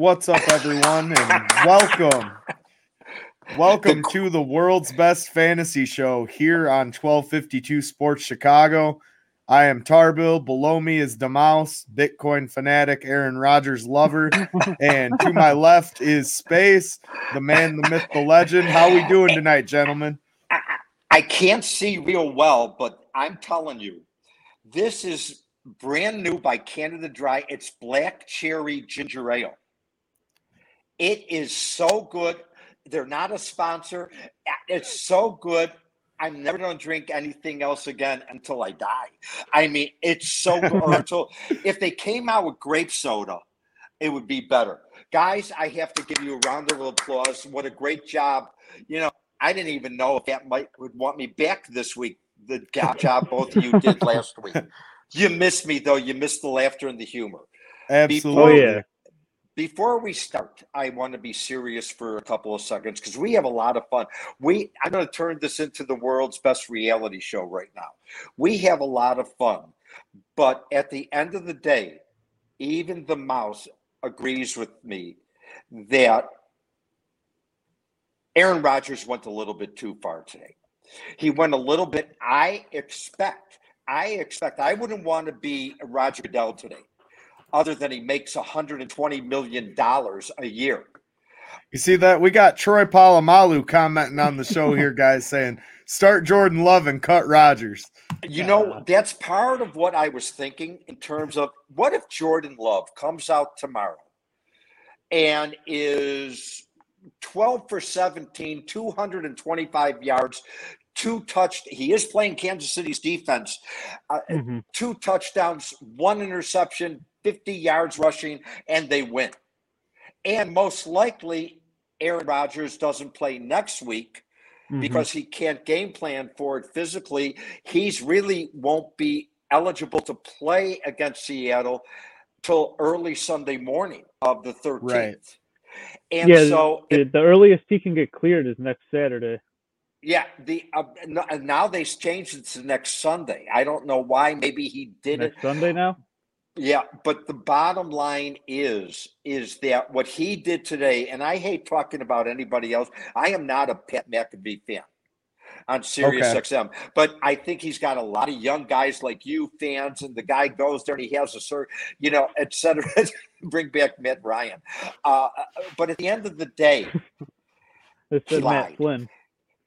What's up, everyone, and welcome. Welcome to the world's best fantasy show here on 1252 Sports Chicago. I am Tarbill. Below me is DaMouse, Bitcoin fanatic, Aaron Rodgers lover, and to my left is Space, the man, the myth, the legend. How we doing tonight, gentlemen? I, I can't see real well, but I'm telling you, this is brand new by Canada Dry. It's black cherry ginger ale. It is so good. They're not a sponsor. It's so good. I'm never going to drink anything else again until I die. I mean, it's so good. until, if they came out with grape soda, it would be better. Guys, I have to give you a round of applause. What a great job. You know, I didn't even know if that might would want me back this week. The job both of you did last week. You missed me though. You missed the laughter and the humor. Absolutely. Before, Oh, yeah. Before we start, I want to be serious for a couple of seconds because we have a lot of fun. We I'm going to turn this into the world's best reality show right now. We have a lot of fun, but at the end of the day, even the mouse agrees with me that Aaron Rodgers went a little bit too far today. He went a little bit. I expect. I expect. I wouldn't want to be Roger Goodell today other than he makes 120 million dollars a year. You see that? We got Troy Polamalu commenting on the show here, guys, saying start Jordan Love and cut Rodgers. You know, that's part of what I was thinking in terms of what if Jordan Love comes out tomorrow and is 12 for 17, 225 yards, two touched. He is playing Kansas City's defense. Uh, Mhm. two touchdowns, one interception, 50 yards rushing, and they win. And most likely, Aaron Rodgers doesn't play next week Mhm. because he can't game plan for it physically. He's really won't be eligible to play against Seattle till early Sunday morning of the 13th. Right. And yeah, so the, the earliest he can get cleared is next Saturday. Yeah, the uh, uh, now they changed it to next Sunday. I don't know why. Maybe he did it. Sunday now. Yeah, but the bottom line is is that what he did today, and I hate talking about anybody else. I am not a Pat McAfee fan on Sirius Okay. XM, but I think he's got a lot of young guys like you fans, and the guy goes there and he has a cert, you know, et cetera. Bring back Matt Ryan. Uh, but at the end of the day, it's Matt. Flynn.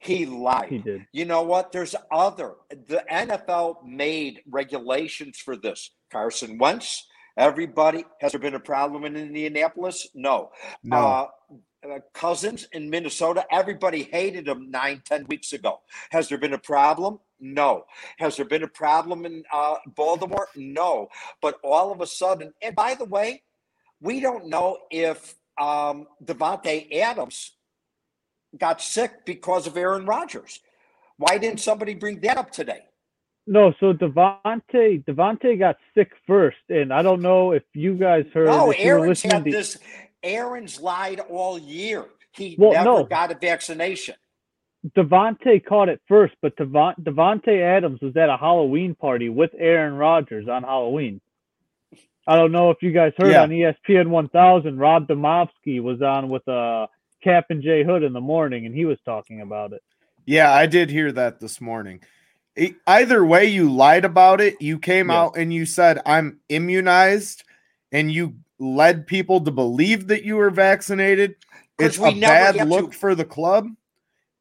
He lied. He did. You know what? There's other. The NFL made regulations for this. Carson Wentz. Everybody has there been a problem in Indianapolis? No. No. Uh, uh, Cousins in Minnesota. Everybody hated him nine, ten weeks ago. Has there been a problem? No. Has there been a problem in uh, Baltimore? No. But all of a sudden, and by the way, we don't know if um, Davante Adams got sick because of Aaron Rodgers. Why didn't somebody bring that up today? No, so Davante Davante got sick first, and I don't know if you guys heard. No, if Aaron's had to- this. Aaron's lied all year. He Well, never no. got a vaccination. Davante caught it first, but Davante Adams was at a Halloween party with Aaron Rodgers on Halloween. I don't know if you guys heard Yeah. on ESPN 1000, Rob Demovsky was on with uh, Kap and Jay Hood in the morning, and he was talking about it. Yeah, I did hear that this morning. Either way, you lied about it. You came Yeah. out and you said, I'm immunized, and you led people to believe that you were vaccinated. It's we a bad look to- for the club.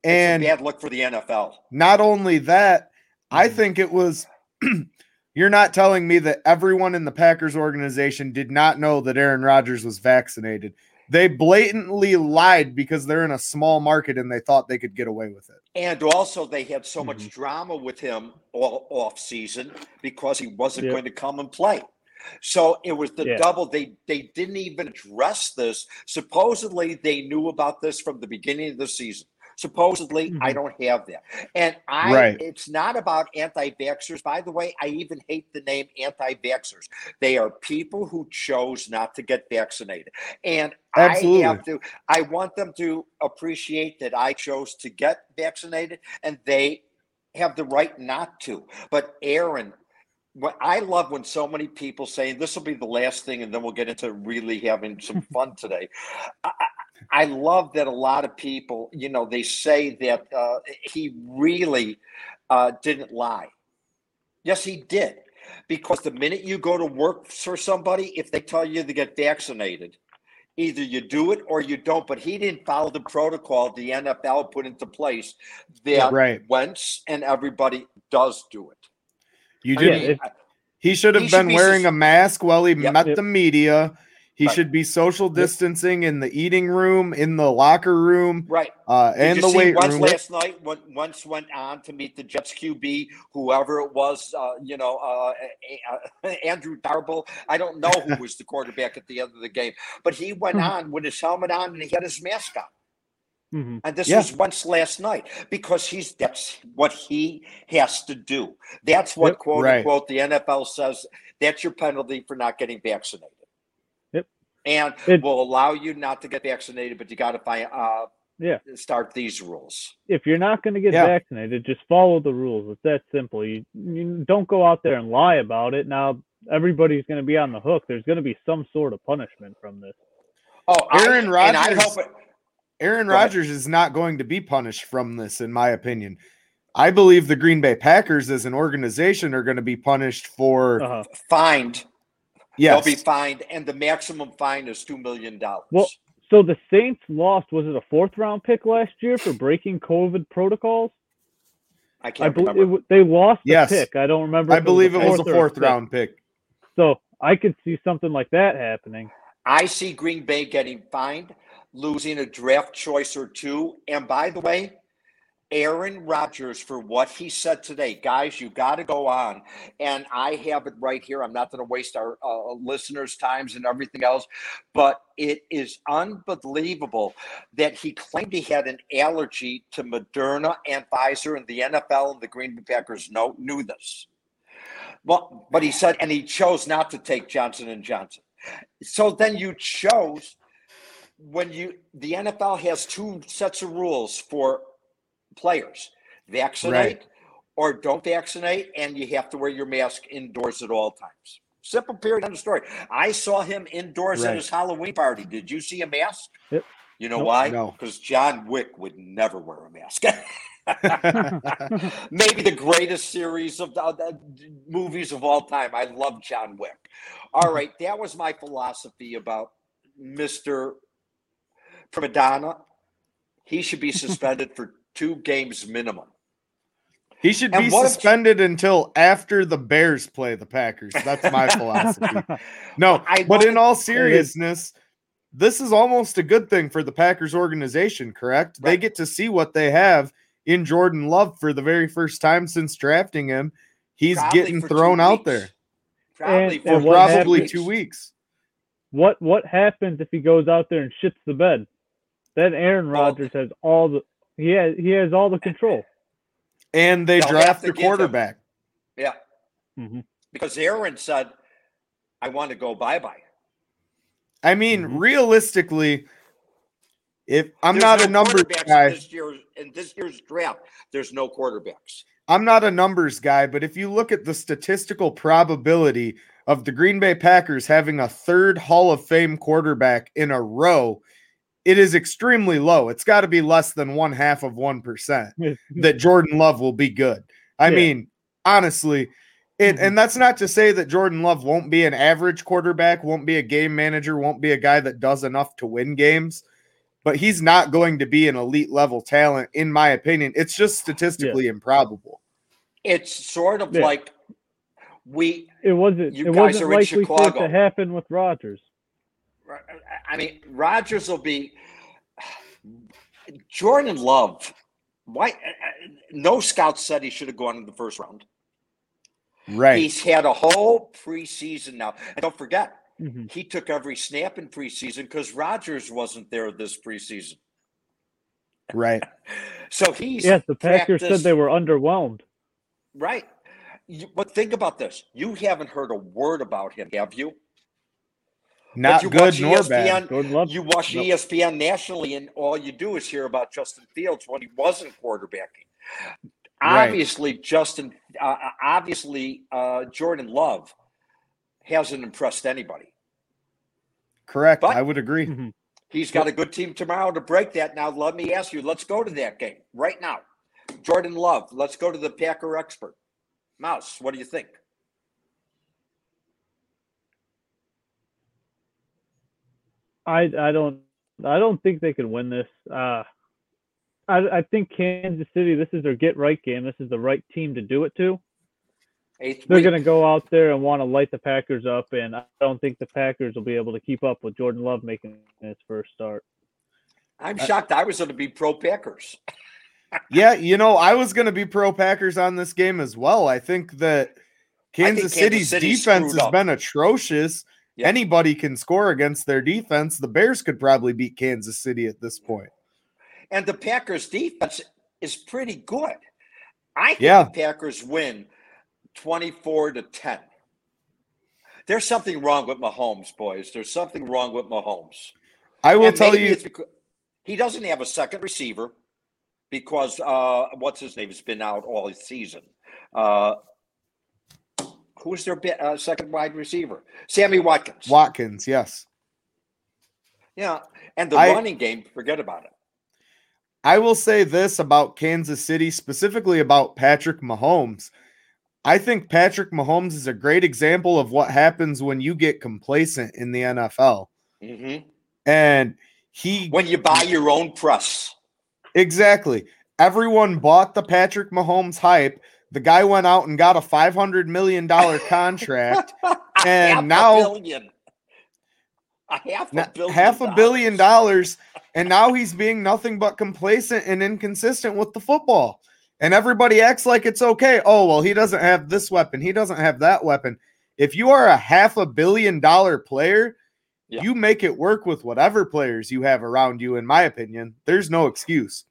It's And a bad look for the NFL. not only that, I Mm-hmm. Mhm. think it was. You're not telling me that everyone in the Packers organization did not know that Aaron Rodgers was vaccinated. They blatantly lied because they're in a small market and they thought they could get away with it. And also, they had so much Mhm. drama with him all off season because he wasn't Yep. going to come and play. So it was the Yeah. double. They they didn't even address this. Supposedly, they knew about this from the beginning of the season. Supposedly, I Mhm. don't have that. And I Right. it's not about anti-vaxxers. By the way, I even hate the name anti-vaxxers. They are people who chose not to get vaccinated. And Absolutely. I have to I want them to appreciate that I chose to get vaccinated and they have the right not to. But Aaron what I love when so many people say this will be the last thing, and then we'll get into really having some fun today. I, I love that a lot of people, you know, they say that uh, he really uh, didn't lie. Yes, he did. Because the minute you go to work for somebody, if they tell you to get vaccinated, either you do it or you don't. But he didn't follow the protocol the NFL put into place that Right. Wentz and everybody does do it. You didn't. mean, he should have he should been be wearing sus- a mask while he Yep. met Yep. the media. He Right. should be social distancing in the eating room, in the locker room, right. uh, and the weight Wentz room. last night Wentz went on to meet the Jets QB, whoever it was, uh, you know, uh, uh, Andrew Darble. I don't know who was the quarterback at the end of the game, but he went Hmm. on with his helmet on and he had his mask on. Mhm. And this Yeah. was Wentz last night because he's that's what he has to do. That's what Yep. quote Right. unquote the NFL says. That's your penalty for not getting vaccinated. Yep. And It- will allow you not to get vaccinated, but you got to find uh Yeah. start these rules. if you're not going to get Yeah. vaccinated, just follow the rules. It's that simple. You, you don't go out there and lie about it. Now everybody's going to be on the hook. There's going to be some sort of punishment from this. Oh, Aaron I, I Rodgers- hope it, Aaron Rodgers is not going to be punished from this, in my opinion. I believe the Green Bay Packers as an organization are going to be punished for Uh-huh. fined. Yes, They'll be fined, and the maximum fine is two million dollars. Well, So the Saints lost. Was it a fourth round pick last year for breaking COVID protocols? I I can't believe remember. they lost the Yes. pick. I don't remember. I believe it was a fourth fifth. round pick. So I could see something like that happening. I see Green Bay getting fined, losing a draft choice or two. And by the way, Aaron Rodgers, for what he said today, guys, you got to go on. And I have it right here. I'm not going to waste our uh, listeners' times and everything else, but it is unbelievable that he claimed he had an allergy to Moderna and Pfizer, and the NFL and the Green Bay Packers know, knew this. Well, but he said, and he chose not to take Johnson and Johnson. So then you chose when you the NFL has two sets of rules for players: vaccinate Right. or don't vaccinate, and you have to wear your mask indoors at all times. Simple period. End of story. I saw him indoors at his Halloween party. Did you see a mask? Yep. You know Nope. why? No. Because John Wick would never wear a mask. Maybe the greatest series of the, the movies of all time. I love John Wick. All mm-hmm. right, that was my philosophy about Mr. Primadonna. He should be suspended for two games minimum. He should And be what if- suspended until after the Bears play the Packers. That's my philosophy. No, I but in all seriousness, this is almost a good thing for the Packers organization, correct? They get to see what they have in Jordan Love for the very first time since drafting him. He's Probably getting thrown out there Probably And- for for and probably happens- two weeks. what what happens if he goes out there and shits the bed? Then Aaron Well- Rodgers has all the he has he has all the control. And they They'll draft the give him- quarterback. Yeah, hmm because Aaron said, "I want to go bye bye." I mean, Mhm. realistically, if I'm not a numbers guy, in this year's in this year's draft. There's no quarterbacks. I'm not a numbers guy, but if you look at the statistical probability of the Green Bay Packers having a third Hall of Fame quarterback in a row, it is extremely low. It's got to be less than one half of 1% that Jordan Love will be good. I Yeah. mean, honestly, it, Mhm. and that's not to say that Jordan Love won't be an average quarterback, won't be a game manager, won't be a guy that does enough to win games, but he's not going to be an elite level talent, in my opinion. It's just statistically improbable. It's sort of Yeah. like we. It wasn't You it guys wasn't are likely for it Chicago. to happen with Rodgers. I mean, Rodgers will be. Jordan Love. Why? No scout said he should have gone in the first round. Right. He's had a whole preseason now. And don't forget, Mhm. he took every snap in preseason because Rodgers wasn't there this preseason. right. So he's Yes, the Packers said they were underwhelmed. right. You, but think about this: you haven't heard a word about him, have you? Not you good watch nor ESPN bad. Jordan Love. You watch Nope. ESPN nationally, and all you do is hear about Justin Fields when he wasn't quarterbacking. Right. Obviously, Justin, uh, obviously, uh, Jordan Love hasn't impressed anybody. Correct. But- I would agree. Mhm. He's got a good team tomorrow to break that. Now, let me ask you, let's go to that game right now. Jordan Love, let's go to the Packer expert. Mouse, what do you think? I I don't I don't think they can win this. Uh, I I think Kansas City. This is their get right game. This is the right team to do it to. Eighth They're going to go out there and want to light the Packers up, and I don't think the Packers will be able to keep up with Jordan Love making his first start. I'm shocked. I was going to be pro Packers. Yeah, you know, I was going to be pro Packers on this game as well. I think that Kansas, Kansas City's City defense has up. been atrocious. Anybody can score against their defense. The Bears could probably beat Kansas City at this point. And the Packers defense is pretty good. I think Yeah. the Packers win 24 to 10. There's something wrong with Mahomes, boys. There's something wrong with Mahomes. I will And tell you, he doesn't have a second receiver because uh, what's his name has been out all season. Uh, who's their uh, second wide receiver? Sammy Watkins. Watkins, yes. Yeah, and the I- running game, forget about it. I will say this about Kansas City, specifically about Patrick Mahomes. I think Patrick Mahomes is a great example of what happens when you get complacent in the NFL. hmm And he When you buy your own press. Exactly. Everyone bought the Patrick Mahomes hype. The guy went out and got a $500 million contract. And half now- a billion. A half a billion. half a billion dollars. And now he's being nothing but complacent and inconsistent with the football. And everybody acts like it's okay. Oh, well, he doesn't have this weapon. He doesn't have that weapon. If you are a half a billion dollar player, Yeah. you make it work with whatever players you have around you, in my opinion. There's no excuse.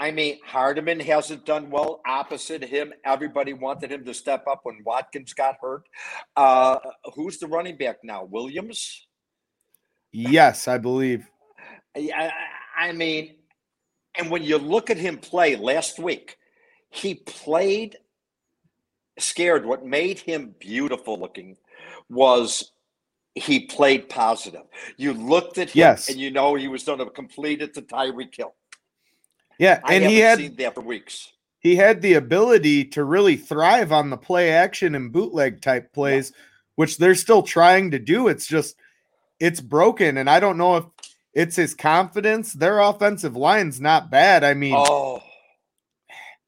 I mean, Hardman hasn't done well opposite him. Everybody wanted him to step up when Watkins got hurt. Uh, who's the running back now? Williams? Yes, I believe. I, I- mean, and when you look at him play last week, he played scared. What made him beautiful looking was he played positive. You looked at him Yes. and you know he was going to complete it to Tyreek Hill. Yeah, I and he had seen that for weeks. he had the ability to really thrive on the play action and bootleg type plays, which they're still trying to do. It's just it's broken, and I don't know if it's his confidence. Their offensive line's not bad. I mean, Oh,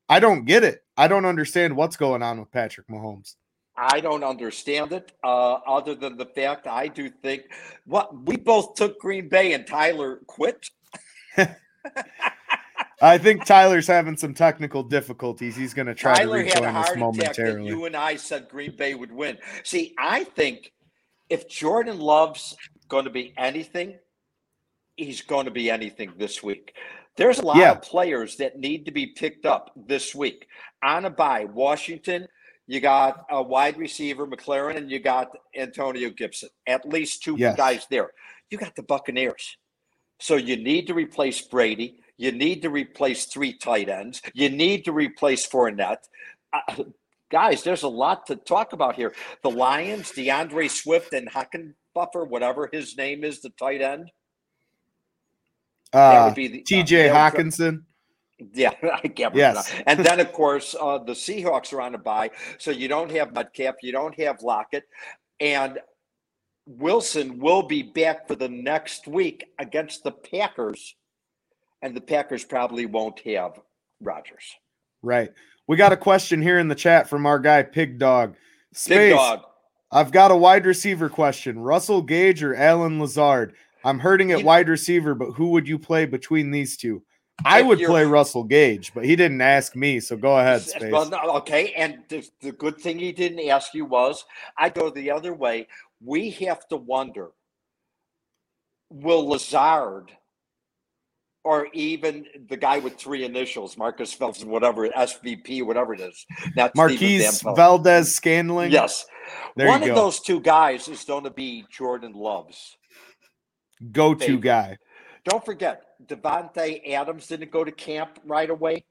I don't get it. I don't understand what's going on with Patrick Mahomes. I don't understand it. Uh, other than the fact I do think what we both took Green Bay and Tyler quit. I think Tyler's having some technical difficulties. He's going to try Tyler to rejoin heart momentarily. you and I said Green Bay would win. See, I think if Jordan Love's going to be anything, he's going to be anything this week. There's a lot Yeah. of players that need to be picked up this week. On a bye, Washington, you got a wide receiver, McLaurin, and you got Antonio Gibson. At least two Yes. guys there. You got the Buccaneers. So you need to replace Brady. You need to replace three tight ends. You need to replace Fournette. Uh, guys, there's a lot to talk about here. The Lions, D'Andre Swift and Hockenbuffer, whatever his name is, the tight end. Uh, would be the TJ uh, Hockenson. Yeah, I can't Yes. And then, of course, uh, the Seahawks are on a bye, so you don't have Metcalf, you don't have Lockett, and Wilson will be back for the next week against the Packers, and the Packers probably won't have Rodgers. Right. We got a question here in the chat from our guy Pig Dog. Space. dog. I've got a wide receiver question. Russell Gage or Allen Lazard? I'm hurting at You- wide receiver, but who would you play between these two? I would play Russell Gage, but he didn't ask me, so go ahead, Space. Well, no, okay, and the, the good thing he didn't ask you was I go the other way. We have to wonder will Lazard or even the guy with three initials, Marcus Phelps, and whatever, SVP, whatever it is, not Marquise Valdez Scanling. Yes. There One of go. those two guys is going to be Jordan Love's. Go to favorite. guy. Don't forget, Davante Adams didn't go to camp right away.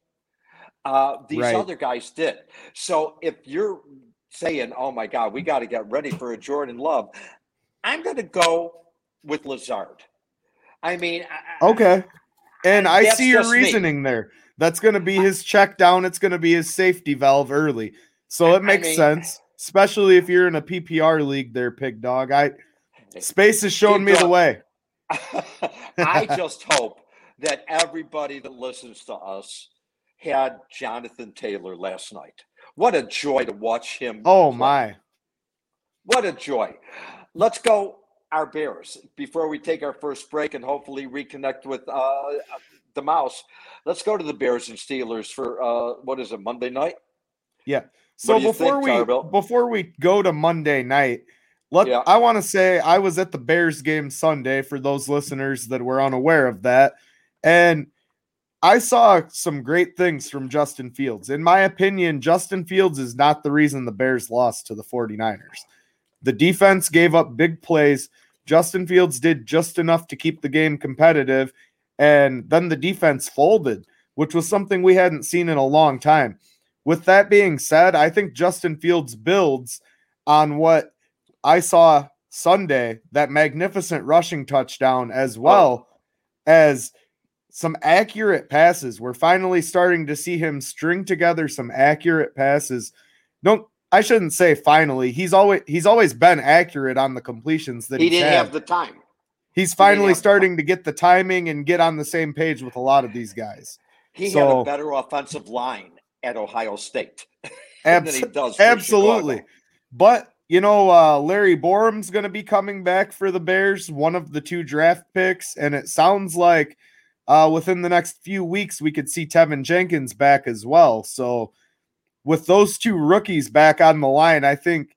Uh, these Right. other guys did. So if you're saying, "Oh my God, we got to get ready for a Jordan Love," I'm going to go with Lazard. I mean, Okay. And I That's see your just me. reasoning there. That's going to be his check down. It's going to be his safety valve early. So it makes I mean- sense, especially if you're in a PPR league there, Pig Dog. I Space is showing Pig me the way. I just hope that everybody that listens to us had Jonathan Taylor last night. What a joy to watch him. Oh play. my. What a joy. Let's go our Bears before we take our first break and hopefully reconnect with uh, the mouse. Let's go to the Bears and Steelers for uh, what is it, Monday night? Yeah. So before think, we before we go to Monday night, let Yeah. I want to say I was at the Bears game Sunday for those listeners that were unaware of that. And I saw some great things from Justin Fields. In my opinion, Justin Fields is not the reason the Bears lost to the 49ers. The defense gave up big plays. Justin Fields did just enough to keep the game competitive. And then the defense folded, which was something we hadn't seen in a long time. With that being said, I think Justin Fields builds on what I saw Sunday, that magnificent rushing touchdown, as oh. well as some accurate passes. We're finally starting to see him string together some accurate passes. Don't I shouldn't say finally. He's always he's always been accurate on the completions that He didn't had. have the time. he's finally have- starting to get the timing and get on the same page with a lot of these guys. He had a better offensive line at Ohio State Abs- than he does. for Absolutely. Chicago. But you know, uh, Larry Borom's going to be coming back for the Bears, one of the two draft picks, and it sounds like uh, within the next few weeks we could see Teven Jenkins back as well. So, with those two rookies back on the line, I think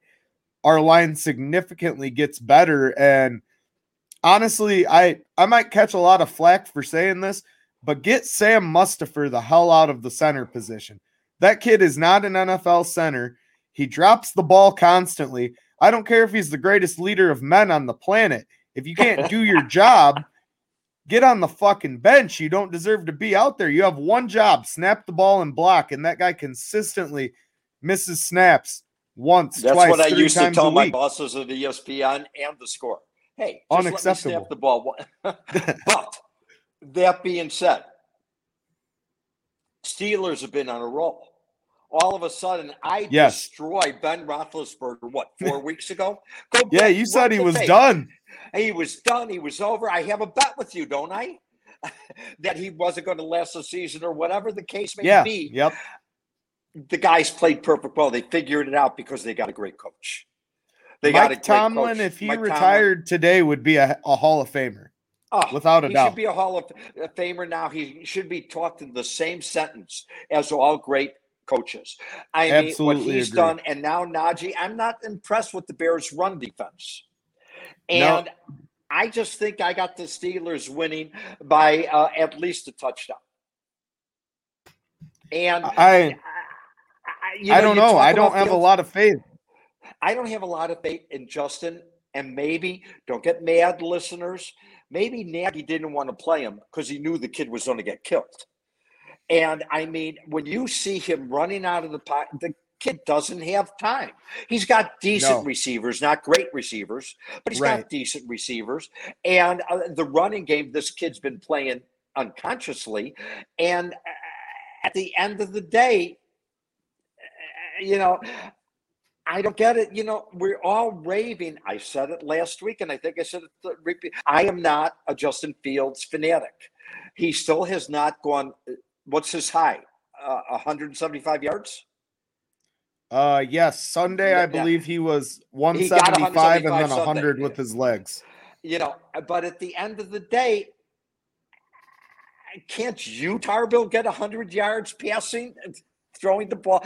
our line significantly gets better. And honestly, I I might catch a lot of flack for saying this, but get Sam Mustipher the hell out of the center position. That kid is not an NFL center. He drops the ball constantly. I don't care if he's the greatest leader of men on the planet. If you can't do your job, get on the fucking bench. You don't deserve to be out there. You have one job snap the ball and block. And that guy consistently misses snaps once, That's twice, what I used to tell my bosses at E ESPN and the score. Hey, just Unacceptable. Let me snap the ball. but that being said, Steelers have been on a roll. All of a sudden, I Yes. destroyed Ben Roethlisberger. What four weeks ago? Go Yeah, back, you said he was tape. done. He was done. He was over. I have a bet with you, don't I? that he wasn't going to last the season or whatever the case may Yeah. be. Yep. The guys played perfect well. They figured it out because they got a great coach. They got a Mike Tomlin, if he Mike Tomlin- retired today, would be a, a Hall of Famer. Oh, without a he doubt. should be a Hall of Famer now. He should be talked in the same sentence as all great coaches. I mean, what he's agree. done, and now Najee, I'm not impressed with the Bears' run defense. No. And I just think I got the Steelers winning by uh, at least a touchdown. And I I, you I don't know. I don't have a lot of faith. I don't have a lot of faith in Justin, and maybe don't get mad, listeners. Maybe Nagy didn't want to play him because he knew the kid was going to get killed. And I mean, when you see him running out of the pot, the kid doesn't have time. He's got decent No. receivers, not great receivers, but he's Right. got decent receivers. And uh, the running game, this kid's been playing unconsciously. And uh, at the end of the day, uh, you know, I don't get it. You know, we're all raving. I said it last week, and I think I said it. repeat- I am not a Justin Fields fanatic. He still has not gone. What's his high? Uh, 175 yards. Uh, yes, Sunday I believe he was got 175 and then 175 Sunday. 100 with his legs. You know, but at the end of the day, can't you, Tarbill, get 100 yards passing, throwing the ball,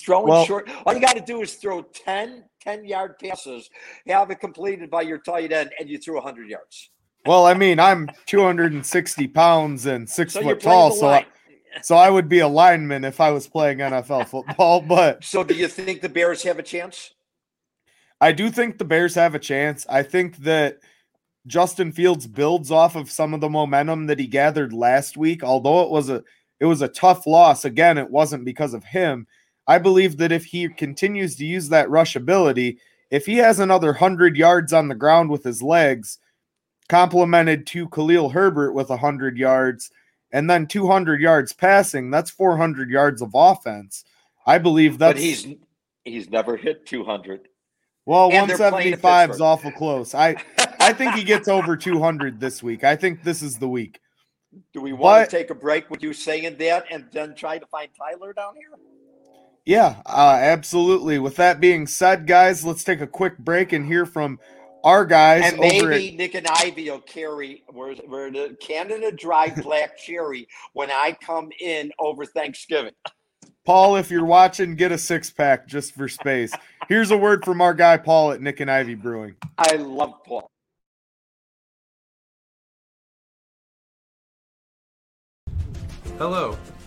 throwing Well- short? All you got to do is throw 10 10 yard passes, have it completed by your tight end, and you threw 100 yards. Well, I mean, I'm 260 pounds and six So foot tall, so I. so I would be a lineman if I was playing NFL football. But So do you think the Bears have a chance? I do think the Bears have a chance. I think that Justin Fields builds off of some of the momentum that he gathered last week, although it was a it was a tough loss. Again, it wasn't because of him. I believe that if he continues to use that rush ability, if he has another 100 yards on the ground with his legs, complemented to Khalil Herbert with 100 yards, and then 200 yards passing, that's 400 yards of offense. I believe that's. But he's he's never hit 200. Well, And 175 is awful close. I I think he gets over 200 this week. I think this is the week. Do we want But- to take a break with you saying that and then try to find Tyler down here? Yeah, uh, absolutely. With that being said, guys, let's take a quick break and hear from our guys And over at maybe Nik and Ivy will carry we're, we're the Canada Dry Black Cherry when I come in over Thanksgiving. Paul. If you're watching, get a six pack just for space. Here's a word from our guy Paul at Nik and Ivy Brewing. I love Paul. Hello,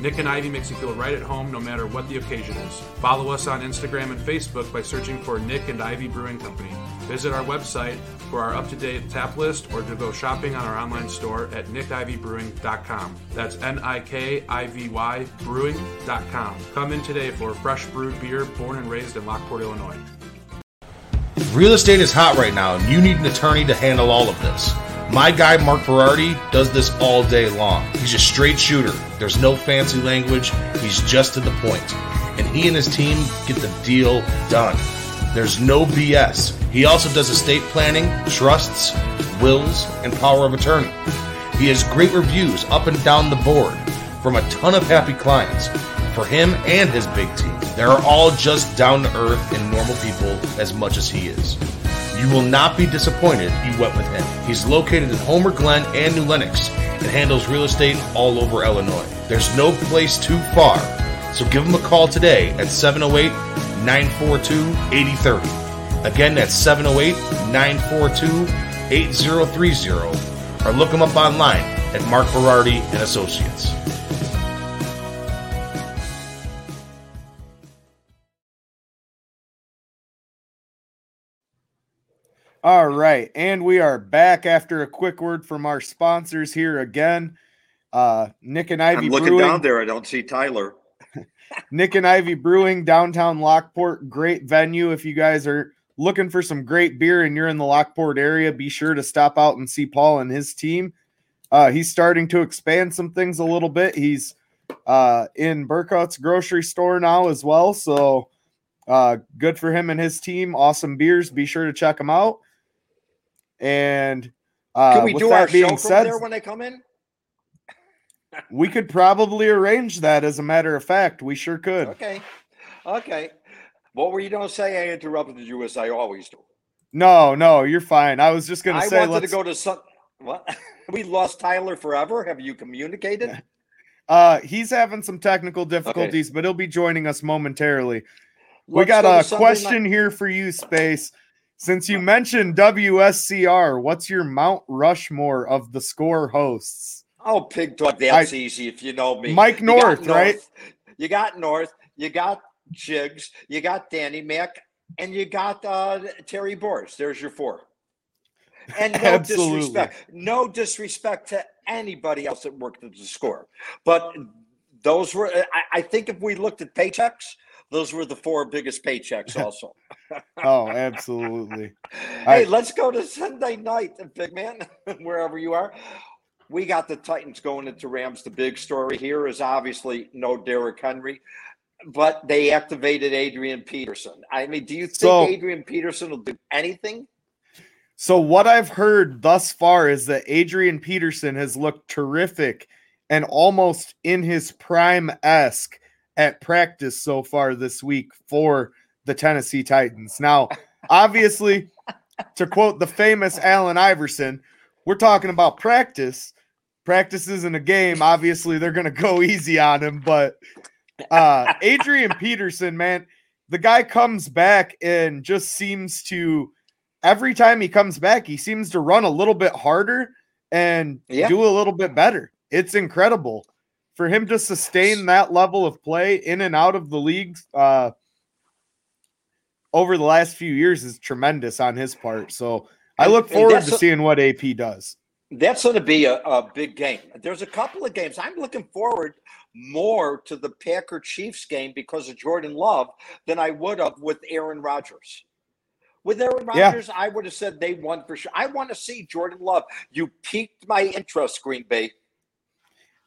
Nik and Ivy makes you feel right at home no matter what the occasion is. Follow us on Instagram and Facebook by searching for Nik and Ivy Brewing Company. Visit our website for our up to date tap list or to go shopping on our online store at nikivybrewing.com. That's N I K I V Y brewing.com. Come in today for fresh brewed beer born and raised in Lockport, Illinois. Real estate is hot right now, and you need an attorney to handle all of this. My guy, Mark Berardi, does this all day long. He's a straight shooter. There's no fancy language. He's just to the point. And he and his team get the deal done. There's no BS. He also does estate planning, trusts, wills, and power of attorney. He has great reviews up and down the board from a ton of happy clients for him and his big team. They're all just down to earth and normal people as much as he is. You will not be disappointed you went with him. He's located in Homer Glen and New Lenox and handles real estate all over Illinois. There's no place too far, so give him a call today at 708 942 8030. Again, that's 708 942 8030 or look him up online at Mark Berardi and Associates. All right, and we are back after a quick word from our sponsors here again. Uh, Nik and Ivy Brewing. I'm looking Brewing. down there. I don't see Tyler. Nik and Ivy Brewing, downtown Lockport. Great venue. If you guys are looking for some great beer and you're in the Lockport area, be sure to stop out and see Paul and his team. Uh, he's starting to expand some things a little bit. He's uh, in Berkot's grocery store now as well. So uh, good for him and his team. Awesome beers. Be sure to check them out. And uh, Can we do our show from said, there when they come in? we could probably arrange that. As a matter of fact, we sure could. Okay. Okay. What were you going to say? I interrupted you as I always do. No, no, you're fine. I was just gonna say. I wanted to let's go to some. What? we lost Tyler forever. Have you communicated? Uh, he's having some technical difficulties, but he'll be joining us momentarily. we Let's got go a question night- here for you, Space. Since you mentioned WSCR, what's your Mount Rushmore of the score hosts? Oh, pig dog. That's easy if you know me. Mike got North, right? You got North. You got Jigs. You got Danny Mac, and you got uh, Terry Boers. There's your four. And no disrespect, no disrespect to anybody else that worked at the score, but those were. I, I think if we looked at paychecks, those were the four biggest paychecks. Also, Oh, absolutely. hey, let's go to Sunday night, big man, wherever you are. We got the Titans going into Rams. The big story here is obviously no Derrick Henry, but they activated Adrian Peterson. I mean, do you think So- Adrian Peterson will do anything? So what I've heard thus far is that Adrian Peterson has looked terrific and almost in his prime esque at practice so far this week for the Tennessee Titans. Now, obviously, to quote the famous Allen Iverson, we're talking about practice, practices in a game, obviously they're going to go easy on him. But uh, Adrian Peterson, man, the guy comes back and just seems to, every time he comes back, he seems to run a little bit harder and Yeah. do a little bit better. It's incredible for him to sustain that level of play in and out of the league uh, over the last few years is tremendous on his part. So I look forward to a- seeing what AP does. That's going to be a, a big game. There's a couple of games. I'm looking forward more to the Packer Chiefs game because of Jordan Love than I would have with Aaron Rodgers. With Aaron Yeah. Rodgers, I would have said they won for sure. I want to see Jordan Love. You piqued my interest, Green Bay.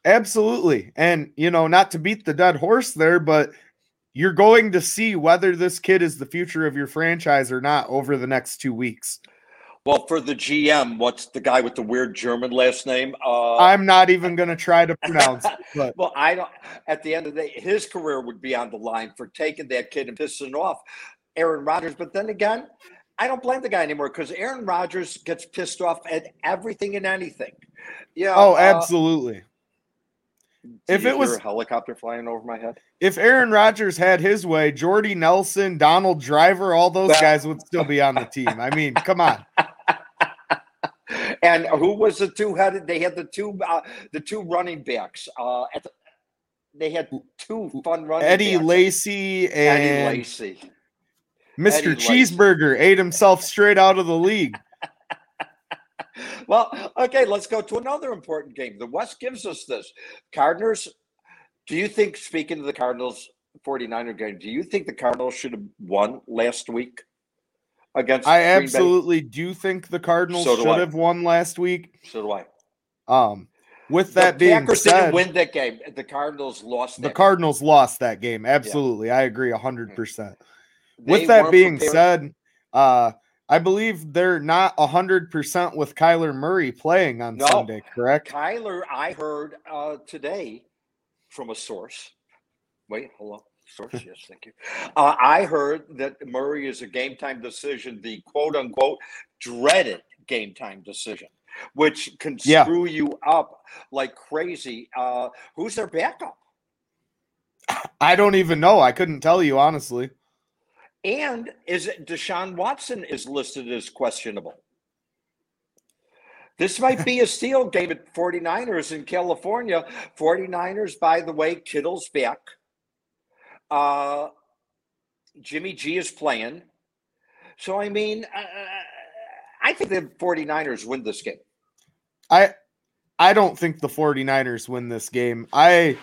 Absolutely. And, you know, not to beat the dead horse there, but you're going to see whether this kid is the future of your franchise or not over the next two weeks. Well, for the GM, what's the guy with the weird German last name? Uh, I'm not even going to try to pronounce it, but Well, I don't. At the end of the day, his career would be on the line for taking that kid and pissing off Aaron Rodgers. But then again, I don't blame the guy anymore because Aaron Rodgers gets pissed off at everything and anything. Yeah. oh, uh, absolutely. did if it was- a helicopter flying over my head, If Aaron Rodgers had his way, Jordy Nelson, Donald Driver, all those guys would still be on the team. I mean, come on. and who was the two headed? They had the two, uh, the two running backs. Uh, at the, they had two fun running. Eddie backs. Lacy Eddie and Lacy. Mr. Eddie Lacy. Cheeseburger ate himself straight out of the league. Well, okay, let's go to another important game. The West gives us this. Cardinals, do you think, speaking of the Cardinals 49er game, do you think the Cardinals should have won last week against I Green Bay? absolutely do think the Cardinals So should I. have won last week. So do I. Um, with The that being Packers said, didn't win that game. The Cardinals lost the. Cardinals lost that game. Absolutely. I agree 100%. With that being prepared- said, uh, I believe they're not 100% with Kyler Murray playing on No. Sunday, correct? Kyler, I heard uh, today from a source. Wait, hold on. Source, yes, thank you. Uh, I heard that Murray is a game time decision, the quote unquote dreaded game time decision, which can Yeah. screw you up like crazy. Uh, who's their backup? I don't even know. I couldn't tell you, honestly. And is it Deshaun Watson is listed as questionable? This might be a steal David. at 49ers in California. 49ers, by the way, Kittle's back. Uh, Jimmy G is playing. So, I mean, uh, I think the 49ers win this game. I I don't think the 49ers win this game. I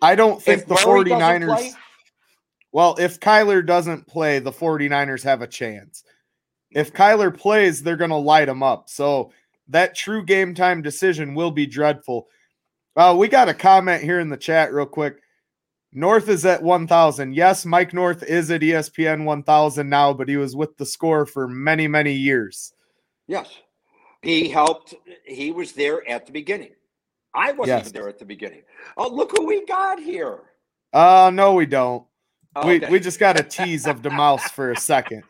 I don't think If the Murray doesn't 49ers play- Well, if Kyler doesn't play, the 49ers have a chance. If Kyler plays, they're going to light him up. So that true game time decision will be dreadful. Uh, we got a comment here in the chat, real quick. North is at 1,000. Yes, Mike North is at ESPN 1,000 now, but he was with the score for many, many years. Yes. He helped. He was there at the beginning. I wasn't Yes. there at the beginning. Oh, look who we got here. Uh, no, we don't. Oh, We, okay. we just got a tease of the mouse for a second.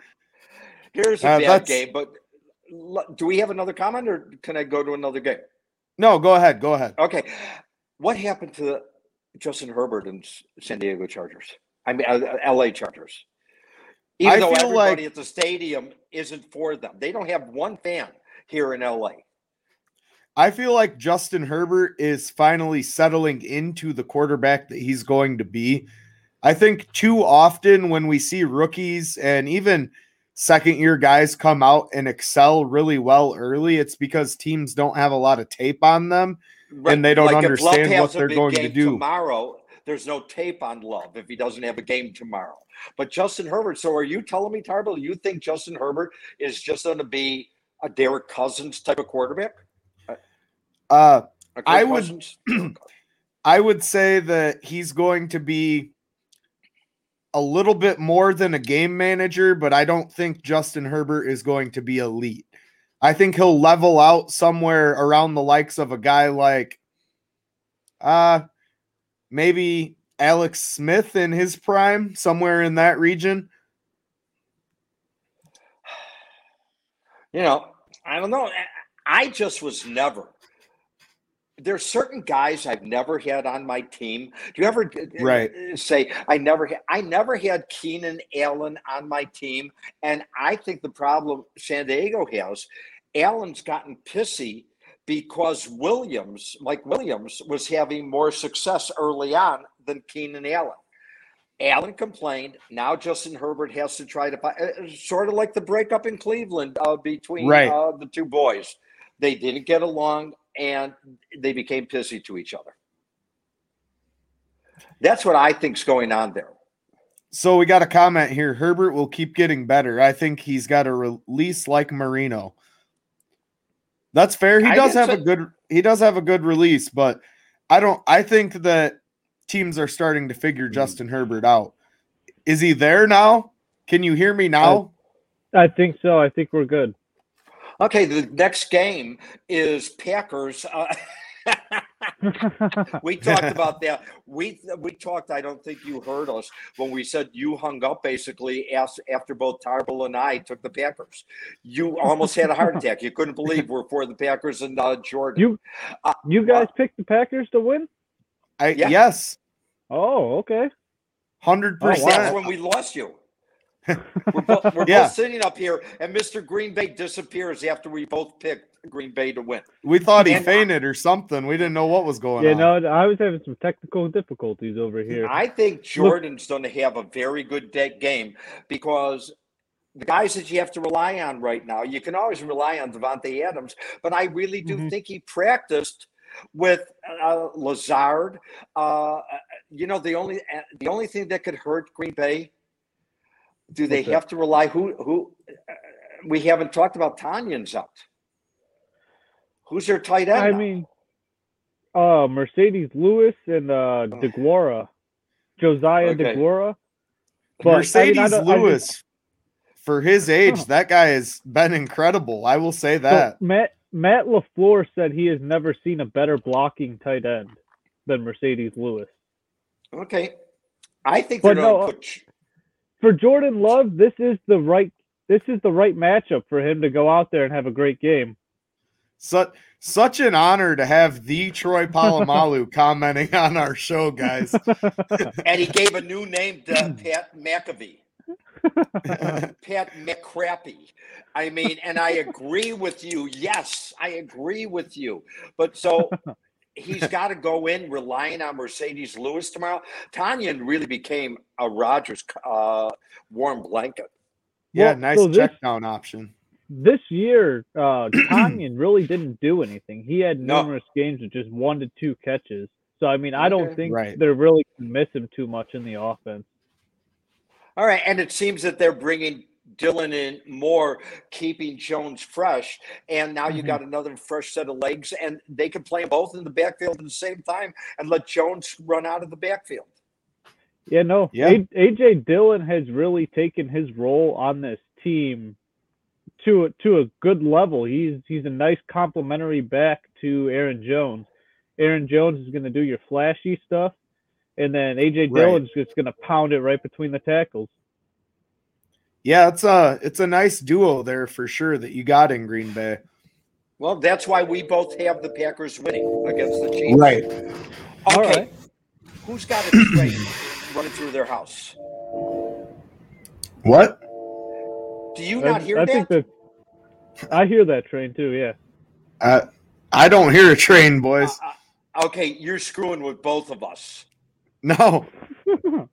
Here's a uh, bad game, but do we have another comment or can I go to another game? No, go ahead. Go ahead. Okay. What happened to Justin Herbert and San Diego Chargers? I mean, uh, LA Chargers. Even I though feel everybody like- at the stadium isn't for them, they don't have one fan here in LA. I feel like Justin Herbert is finally settling into the quarterback that he's going to be. I think too often when we see rookies and even second year guys come out and excel really well early, it's because teams don't have a lot of tape on them. And they don't Love understand what they're going to do. Tomorrow, there's no tape on Love if he doesn't have a game tomorrow. But Justin Herbert, so are you telling me, Tarbill, you think Justin Herbert is just going to be a Derek Cousins type of quarterback? Uh, I would- I would say that he's going to be a little bit more than a game manager, but I don't think Justin Herbert is going to be elite. I think he'll level out somewhere around the likes of a guy like uh maybe Alex Smith in his prime, somewhere in that region. you know, I don't know. I- just was never there's certain guys I've never had on my team. Do you ever uh, Right. say I never had I never had Keenan Allen on my team, and I think the problem San Diego has, Allen's gotten pissy because Williams, Mike Williams, was having more success early on than Keenan Allen. Allen complained. Now Justin Herbert has to try to uh, sort of like the breakup in Cleveland uh, between Right. uh, the two boys. They didn't get along, and they became pissy to each other. That's what I think's going on there. So we got a comment here. Herbert will keep getting better. I think he's got a release like Marino. That's fair. He I does didn't have a good he does have a good release, but I don't I think that teams are starting to figure mm-hmm. Justin Herbert out. Is he there now? Can you hear me now? I think so. I think we're good. Okay, the next game is Packers. Uh, we talked about that. We we talked. I don't think you heard us when we said you hung up basically as, after both Tarbill and I took the Packers. You almost had a heart attack. You couldn't believe we're for the Packers and uh, Jordan. You you guys picked the Packers to win? I Yeah. yes, Oh, okay. hundred Oh, wow. That's percent. when we lost you. We're, both, we're Yeah. both sitting up here, and Mr. Green Bay disappears after we both picked Green Bay to win. We thought he And- fainted or something. We didn't know what was going Yeah, on. no, I was having some technical difficulties over here. I think Jordan's going to have a very good day game because the guys that you have to rely on right now, you can always rely on Davante Adams, but I really do Mhm. think he practiced with uh, Lazard. Uh, you know, the only uh, the only thing that could hurt Green Bay. Do they What's have to rely who who? Uh, we haven't talked about Tonyan's out. Who's their tight end? I now? mean, uh, Marcedes Lewis and uh, DeGuara, Josiah Okay. DeGuara. But, I mean, I Marcedes I just- Lewis, for his age, Huh. that guy has been incredible. I will say So that. Matt Matt Lafleur said he has never seen a better blocking tight end than Marcedes Lewis. okay. I think But they're no, going uh, to put. For Jordan Love, this is the right this is the right matchup for him to go out there and have a great game. Such such an honor to have the Troy Polamalu commenting on our show, guys. And he gave a new name to Pat McAfee. Pat McCrappy. I mean, and I agree with you. Yes, I agree with you. But so he's got to go in relying on Marcedes Lewis tomorrow. Tonyan really became a Rodgers uh, warm blanket. yeah, Well, nice so this- check down option. This year, uh Tonyan really didn't do anything. He had No. numerous games with just one to two catches. So I mean, I don't Okay. think Right. they're really gonna miss him too much in the offense. All right, and it seems that they're bringing Dillon in more, keeping Jones fresh, and now you Mhm. got another fresh set of legs, and they can play both in the backfield at the same time and let Jones run out of the backfield. Yeah, no. Yeah. AJ Dillon has really taken his role on this team to a, to a good level. He's he's a nice complementary back to Aaron Jones. Aaron Jones is going to do your flashy stuff, and then AJ Right. Dillon's just going to pound it right between the tackles. Yeah, it's a it's a nice duo there for sure that you got in Green Bay. Well, that's why we both have the Packers winning against the Chiefs. Right. Okay, right. who's got a train running through their house? What? Do you I, not hear I that? think that I hear that train too. Yeah. Uh, I don't hear a train, boys. Uh, okay, you're screwing with both of us. No.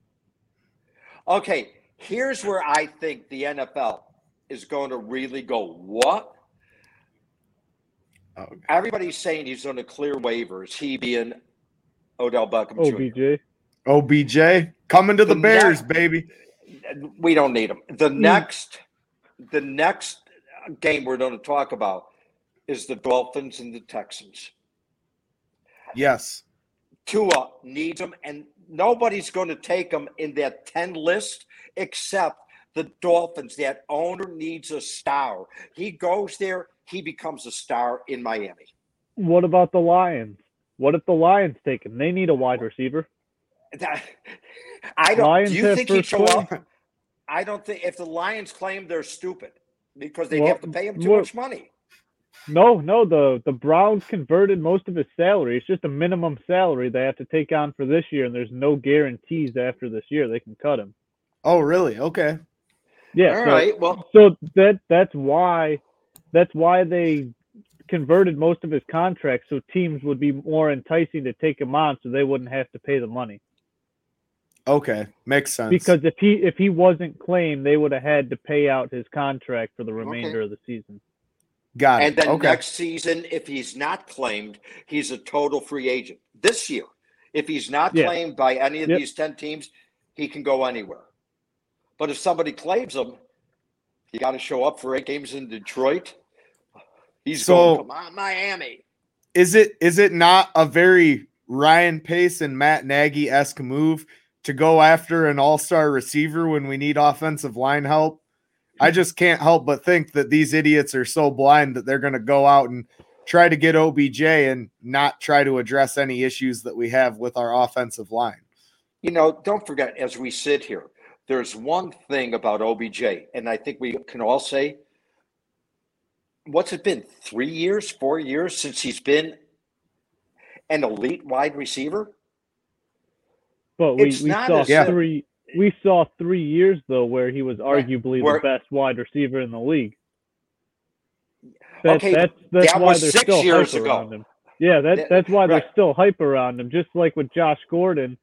Okay, here's where I think the NFL is going to really go. What? Oh, Everybody's saying he's going to clear waivers. He being Odell Beckham Oh, Jr. OBJ coming to the The Bears, next- baby. We don't need him. The hmm. next, the next game we're going to talk about is the Dolphins and the Texans. Yes. Tua needs him, and nobody's going to take him in that 10 list except the Dolphins. That owner needs a star. He goes there, he becomes a star in Miami. What about the Lions? What if the Lions take him? They need a wide receiver. I don't. Lions do you think he'd show up? I don't think if the Lions claim they're stupid because they'd Well, have to pay him too what- much money. No, no, the the Browns converted most of his salary. It's just a minimum salary they have to take on for this year, and there's no guarantees after this year they can cut him. Oh, really? Okay. Yeah, All so, right. Well, so that that's why that's why they converted most of his contract so teams would be more enticing to take him on so they wouldn't have to pay the money. Okay. Makes sense. Because if he if he wasn't claimed, they would have had to pay out his contract for the remainder of the season. got it. and then okay. next season, if he's not claimed, he's a total free agent. This year, if he's not Yeah. claimed by any of Yep. these 10 teams, he can go anywhere. But if somebody claims him, you got to show up for eight games in Detroit. He's So- going, come on, Miami. is it is it not a very Ryan Pace and Matt Nagy esque move to go after an all star receiver when we need offensive line help? I just can't help but think that these idiots are so blind that they're going to go out and try to get OBJ and not try to address any issues that we have with our offensive line. You know, don't forget, as we sit here, there's one thing about OBJ, and I think we can all say, what's it been, three years, four years since he's been an elite wide receiver? But we, we saw three we saw three years though where he was arguably Where- the best wide receiver in the league. That, Okay, that's that's that why was there's six still years hype ago. around him. Yeah, that, That- that's why right. there's still hype around him. Just like with Josh Gordon,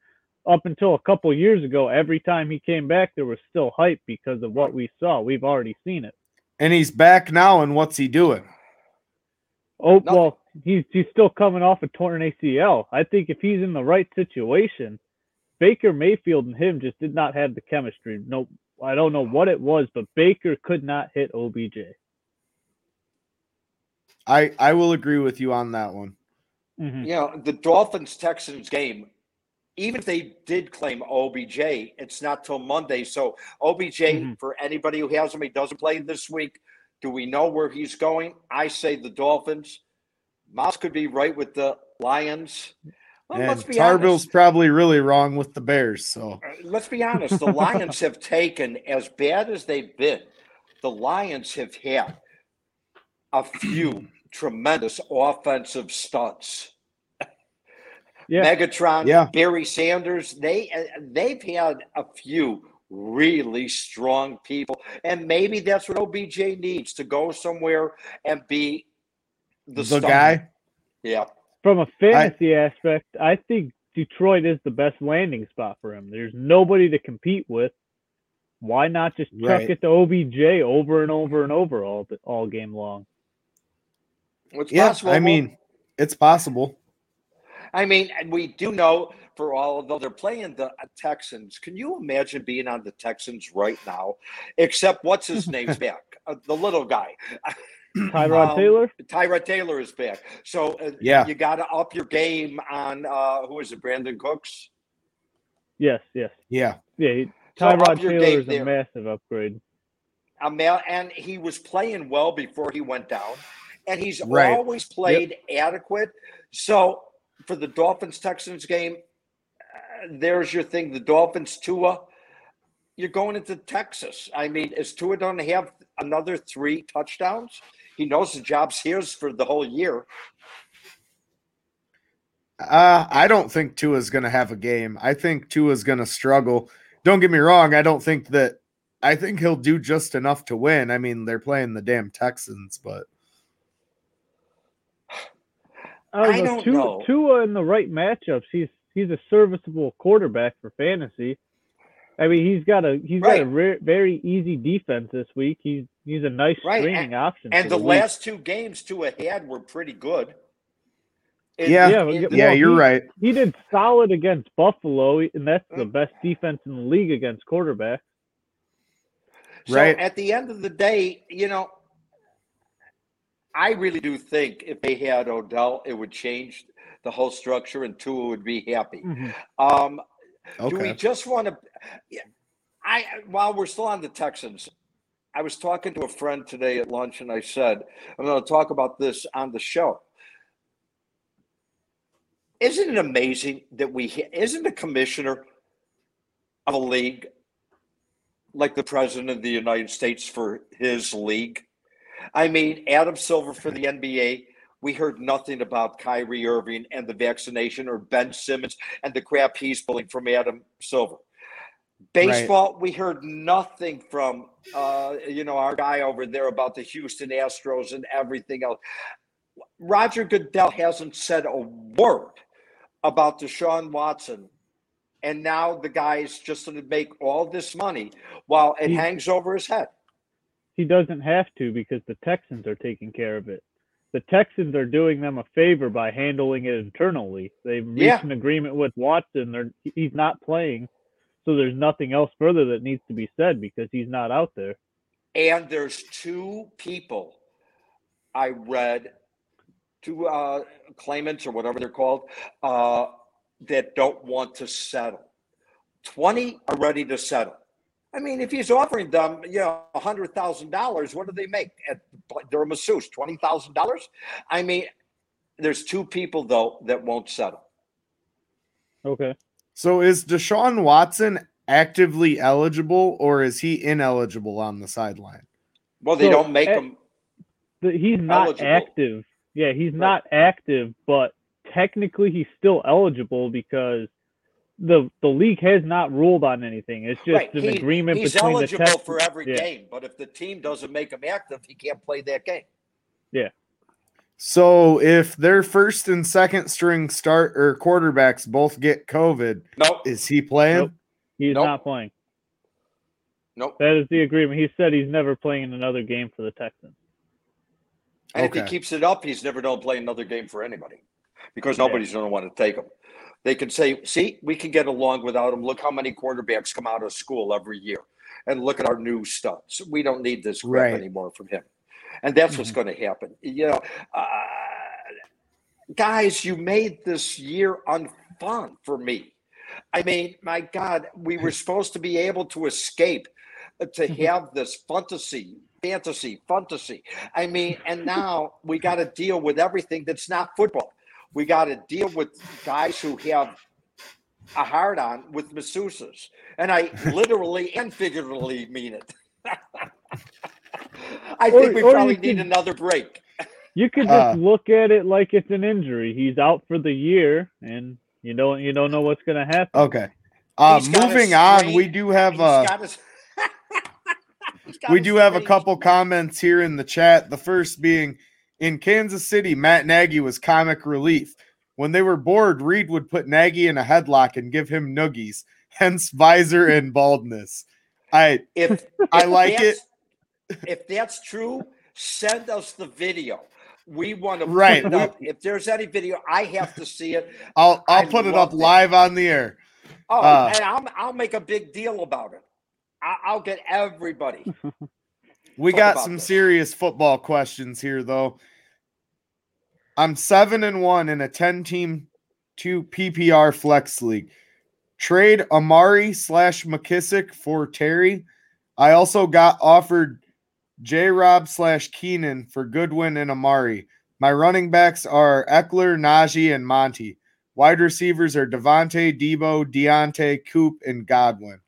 up until a couple years ago, every time he came back, there was still hype because of what we saw. We've already seen it. And he's back now, and what's he doing? Oh Nothing. well, he's he's still coming off a torn ACL. I think if he's in the right situation, Baker Mayfield and him just did not have the chemistry. No, I don't know what it was, but Baker could not hit OBJ. I I will agree with you on that one. Mhm. You know, the Dolphins Texans game, even if they did claim OBJ, it's not till Monday. So OBJ, Mhm. for anybody who has him, he doesn't play this week. Do we know where he's going? I say the Dolphins. Mouse could be right with the Lions. Well, and let's be Tarbill's probably really wrong with the Bears. So Uh, Let's be honest. The Lions have taken, as bad as they've been, the Lions have had a few tremendous offensive stunts. Yeah, Megatron, Yeah. Barry Sanders, they uh, they've had a few really strong people, and maybe that's what OBJ needs to go somewhere and be the, the guy, Yeah, from a fantasy aspect, I think Detroit is the best landing spot for him. There's nobody to compete with. Why not just chuck Right. it to OBJ over and over and over all all game long? it's yeah. possible. I mean, it's possible. I mean, and we do know for all though they're playing the uh, Texans. Can you imagine being on the Texans right now? Except what's his name's back, uh, the little guy. Tyrod Um, Taylor? Tyrod Taylor is back. So uh, Yeah. you got to up your game on uh, who is it? Brandin Cooks. Yes, yes. Yeah, Yeah, he- So Tyrod your Taylor game is a there. massive upgrade. a male, and he was playing well before he went down, and he's Right. always played adequate. So for the Dolphins Texans game, uh, there's your thing. The Dolphins Tua, you're going into Texas. I mean, is Tua going to have another three touchdowns? He knows the job's his for the whole year. uh, I don't think Tua's going to have a game. I think Tua's going to struggle. Don't get me wrong. I don't think that. I think he'll do just enough to win. I mean, they're playing the damn Texans, but I don't I know. don't Tua, know. Tua in the right matchups, he's he's a serviceable quarterback for fantasy. I mean, he's got a he's got a re- very easy defense this week. He's he's a nice Right, streaming option. And for the last two games Tua had were pretty good. In- Yeah. Yeah, in well, you're he- right. he did solid against Buffalo, and that's the Mm. best defense in the league against quarterbacks. So Right. at the end of the day, you know, I really do think if they had Odell, it would change the whole structure and Tua would be happy. Mhm. Um, Do we just want to? I while we're still on the Texans, I was talking to a friend today at lunch, and I said I'm going to talk about this on the show. Isn't it amazing that we isn't the commissioner of a league like the president of the United States for his league? I mean, Adam Silver for the NBA. We heard nothing about Kyrie Irving and the vaccination or Ben Simmons and the crap he's pulling from Adam Silver. Baseball, right. we heard nothing from uh, you know our guy over there about the Houston Astros and everything else. Roger Goodell hasn't said a word about Deshaun Watson, and now the guy is just going to make all this money while it he, hangs over his head. He doesn't have to because the Texans are taking care of it. The Texans are doing them a favor by handling it internally. They've reached yeah. an agreement with Watson. They're, he's not playing so there's nothing else further that needs to be said because he's not out there. And there's two people I read, two uh, claimants or whatever they're called, uh, that don't want to settle. 20 are ready to settle. I mean, if he's offering them, you know, hundred thousand dollars, what do they make at they're a masseuse? Twenty thousand dollars? I mean, there's two people though that won't settle. Okay. So is Deshaun Watson actively eligible or is he ineligible on the sideline? Well, they so, don't make eh, him. He's not eligible. active. Yeah, he's right. not active, but technically he's still eligible because the the league has not ruled on anything. It's just right. an he, agreement he's between eligible the for every yeah. game, but if the team doesn't make him active, he can't play that game. Yeah. So if their first and second string start or quarterbacks both get COVID, nope. is he playing? Nope. He's nope. not playing. Nope. That is the agreement. He said he's never playing in another game for the Texans. And okay. if he keeps it up, he's never going to play another game for anybody because nobody's yeah. going to want to take him. They can say, see, we can get along without him. Look how many quarterbacks come out of school every year. And look at our new studs. We don't need this crap right. anymore from him and that's what's mm-hmm. going to happen. You know, uh, guys, you made this year unfun for me. I mean, my God, we were supposed to be able to escape uh, to mm-hmm. have this fantasy, fantasy, fantasy. I mean, and now we got to deal with everything that's not football. We got to deal with guys who have a hard on with masseuses. And I literally and figuratively mean it. I think we probably need could, another break. You could just uh, look at it like it's an injury. He's out for the year, and you don't you don't know what's going to happen. Okay. Uh, moving on, we do have uh, his, we do have a couple comments here in the chat. The first being in Kansas City, Matt Nagy was comic relief. When they were bored, Reid would put Nagy in a headlock and give him noogies, hence visor and baldness. I if I like it if that's true, send us the video. We want to right. it up. If there's any video, I have to see it. I'll I'll I put it up it. live on the air. Oh, uh, and I'll I'll make a big deal about it. I, will get everybody. we got some this. serious football questions here, though. I'm seven and one in a 10 team two PPR flex league. Trade Amari slash McKissick for Terry. I also got offered J Rob slash Keenan for Godwin and Amari. My running backs are Ekeler, Najee, and Monty. Wide receivers are Davante, Deebo, Diontae, Coop, and Godwin.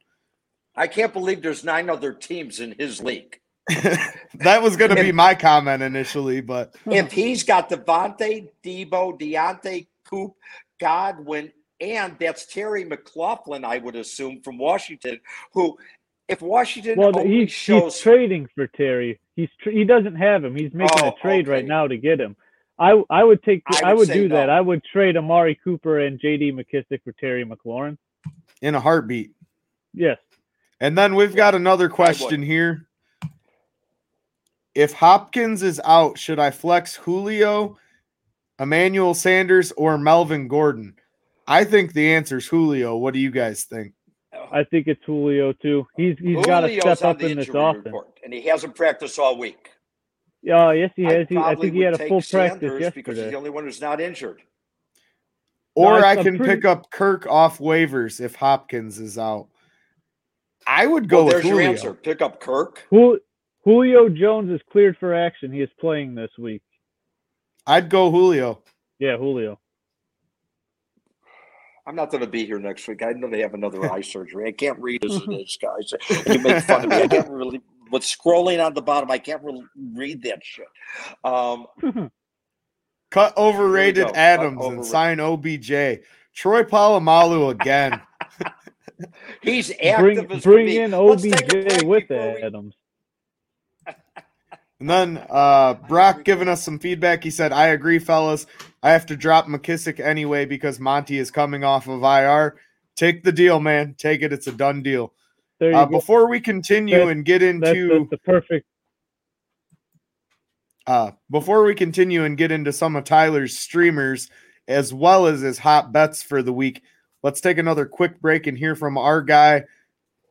I can't believe there's nine other teams in his league. that was going to be my comment initially, but if he's got Davante, Deebo, Diontae, Coop, Godwin, and that's Terry McLaurin, I would assume from Washington, who if Washington well, he's, shows... he's trading for Terry. He's tra- he doesn't have him. He's making oh, a trade okay. right now to get him. I I would take I would, I would do no. that. I would trade Amari Cooper and J.D. McKissick for Terry McLaurin in a heartbeat. Yes. And then we've got another question here. If Hopkins is out, should I flex Julio, Emmanuel Sanders, or Melvin Gordon? I think the answer is Julio. What do you guys think? I think it's Julio too. He's he's got to step up in this offense, report, and he hasn't practiced all week. Yeah, yes, he has. He, I think he had a full practice yesterday because he's the only one who's not injured. Or no, I can pretty... pick up Kirk off waivers if Hopkins is out. I would go. Well, there's Julio. your answer. Pick up Kirk. Julio Jones is cleared for action. He is playing this week. I'd go Julio. Yeah, Julio. I'm not going to be here next week. I know they have another eye surgery. I can't read as it is, guys. You make fun of me. I can't really with scrolling on the bottom. I can't really read that shit. Um, Cut overrated go. Cut Adams and sign OBJ. Troy Polamalu again. he's active bring as bring in Let's take a break OBJ with before we- Adams. And then uh, Brock giving us some feedback. He said, I agree, fellas. I have to drop McKissick anyway because Monty is coming off of IR. Take the deal, man. Take it. It's a done deal. Uh, before we continue That's- and get That's, into that's the perfect. uh, before we continue and get into some of Tyler's streamers as well as his hot bets for the week, let's take another quick break and hear from our guy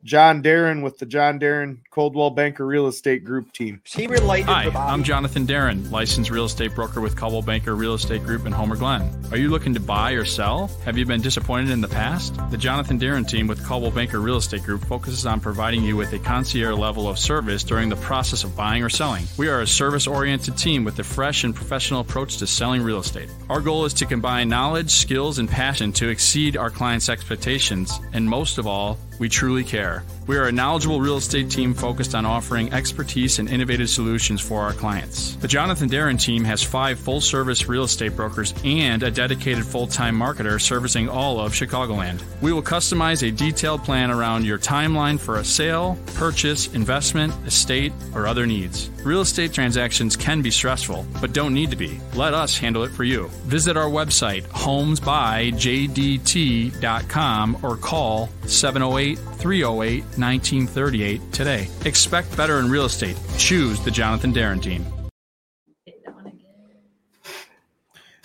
John Darren with the John Darren Coldwell Banker Real Estate Group team. He related Hi, to Bobby? I'm Jonathan Darren, licensed real estate broker with Coldwell Banker Real Estate Group in Homer Glen. Are you looking to buy or sell? Have you been disappointed in the past? The Jonathan Darren team with Coldwell Banker Real Estate Group focuses on providing you with a concierge level of service during the process of buying or selling. We are a service oriented team with a fresh and professional approach to selling real estate. Our goal is to combine knowledge, skills, and passion to exceed our clients' expectations, and most of all, we truly care. We are a knowledgeable real estate team focused on offering expertise and innovative solutions for our clients. The Jonathan Darren team has five full service real estate brokers and a dedicated full time marketer servicing all of Chicagoland. We will customize a detailed plan around your timeline for a sale, purchase, investment, estate, or other needs. Real estate transactions can be stressful, but don't need to be. Let us handle it for you. Visit our website, homesbyjdt.com, or call 708 308 1938 today. Expect better in real estate. Choose the Jonathan Darren team.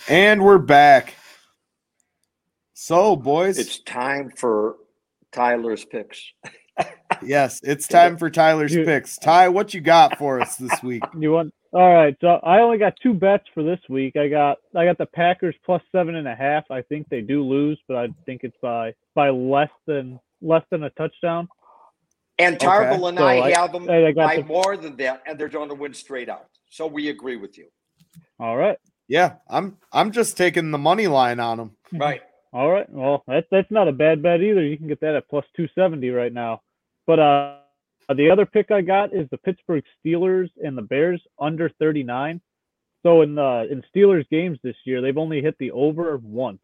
And we're back. So, boys, It's time for Tyler's picks. yes, it's time for Tyler's You- picks. Ty, what you got for us this week? You want? All right. So I only got two bets for this week. I got I got the Packers plus seven and a half. I think they do lose, but I think it's by by less than less than a touchdown. And Tarbill and So I, I- have them I got by the- more than that, and they're going to win straight out. So we agree with you. All right. Yeah, I'm I'm just taking the money line on them. Right. All right. Well, that's that's not a bad bet either. You can get that at plus two seventy right now. But uh, the other pick I got is the Pittsburgh Steelers and the Bears under thirty nine. So in the in Steelers games this year, they've only hit the over once.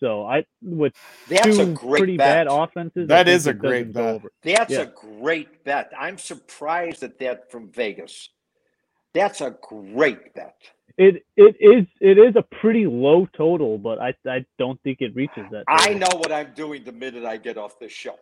So I with That's a two great pretty bet. bad offenses. That a great bet. Over. That's yeah. a great bet. I'm surprised at that from Vegas. That's a great bet. It it is it is a pretty low total, but I I don't think it reaches that. I know what I'm doing the minute I get off this show.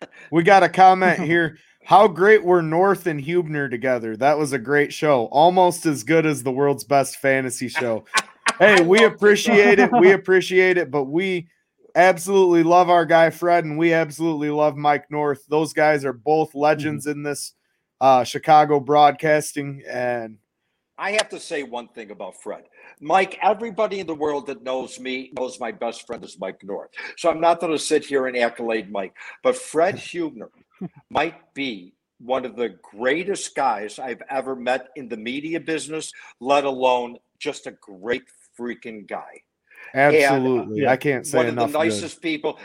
We got a comment here. How great were North and Huebner together? That was a great show. Almost as good as the world's best fantasy show. Hey, we appreciate it. We appreciate it, but we absolutely love our guy Fred and we absolutely love Mike North. Those guys are both legends in this uh, Chicago broadcasting and I have to say one thing about Fred. Mike, everybody in the world that knows me knows my best friend is Mike North. So I'm not going to sit here and accolade Mike, but Fred Huebner might be one of the greatest guys I've ever met in the media business, let alone just a great freaking guy. absolutely. yeah, I can't say one of the enough. good. nicest people.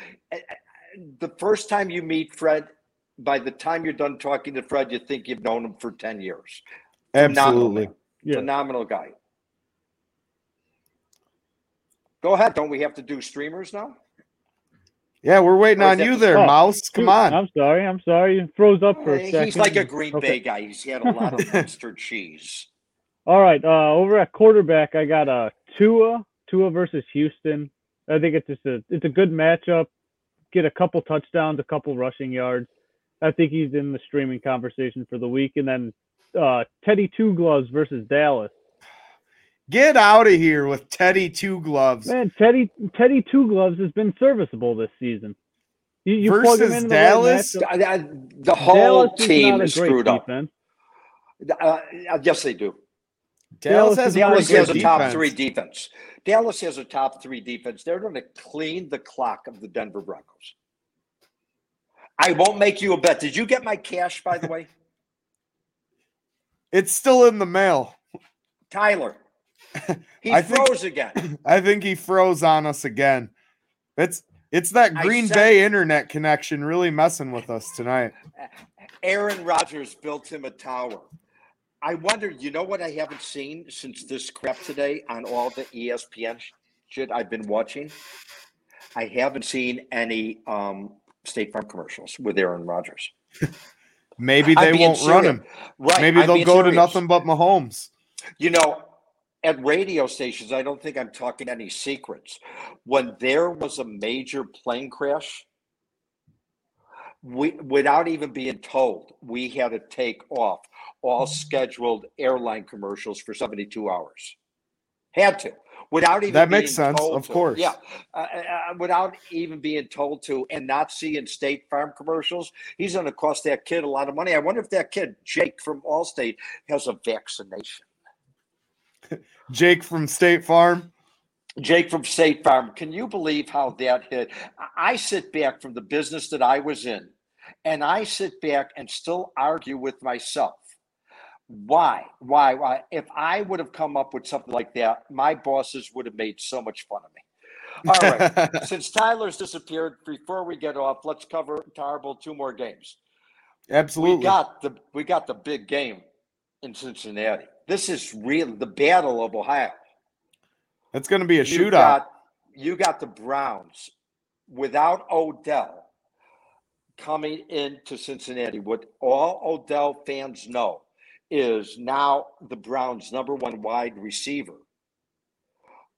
The first time you meet Fred, by the time you're done talking to Fred, you think you've known him for 10 years. Absolutely. man. Yeah. Phenomenal guy. Go ahead. Don't we have to do streamers now? Yeah, we're waiting on you there, Oh, Mouse. Come Shoot, on. I'm sorry. I'm sorry. It froze up for a Eh, second. He's like a Green Okay. Bay guy. He's had a lot of Munster cheese. All right. Uh, over at quarterback, I got uh, Tua. Tua versus Houston. I think it's just a it's a good matchup. Get a couple touchdowns, a couple rushing yards. I think he's in the streaming conversation for the week. And then uh, Teddy Two Gloves versus Dallas. Get out of here with Teddy Two Gloves Man, Teddy Teddy Two Gloves has been serviceable this season. You, you plug him versus Dallas. The, right Uh, uh, The whole Dallas team not a is screwed up. defense. Uh, yes, they do. Dallas Dallas has a Dallas has a top three defense. Dallas has a top three defense. They're going to clean the clock of the Denver Broncos. I won't make you a bet. Did you get my cash, by the way? It's still in the mail. Tyler. He I think- froze again. I think he froze on us again. It's it's that Green said- Bay internet connection really messing with us tonight. Aaron Rodgers built him a tower. I wonder, you know what I haven't seen since this crap today on all the ESPN shit I've been watching? I haven't seen any um, State Farm commercials with Aaron Rodgers. Maybe they won't run him. Right. Maybe they'll go serious. to nothing but Mahomes. You know, at radio stations, I don't think I'm talking any secrets. When there was a major plane crash, we, without even being told, we had to take off all scheduled airline commercials for 72 hours. Had to without even that makes sense of to. course. Yeah uh, uh, uh, without even being told to and not seeing state farm commercials he's going to cost that kid a lot of money. I wonder if that kid jake from allstate has a vaccination. Jake from state farm? Jake from state farm can you believe how that hit? I sit back from the business that i was in and i sit back and still argue with myself why? Why? Why? If I would have come up with something like that, my bosses would have made so much fun of me. All right. Since Tyler's disappeared, before we get off, let's cover Tarbill two more games. Absolutely. We got the we got the big game in Cincinnati. This is real the battle of Ohio. It's going to be a you shootout. Got, you got the Browns without Odell coming into Cincinnati. What all Odell fans know is now the Browns' number one wide receiver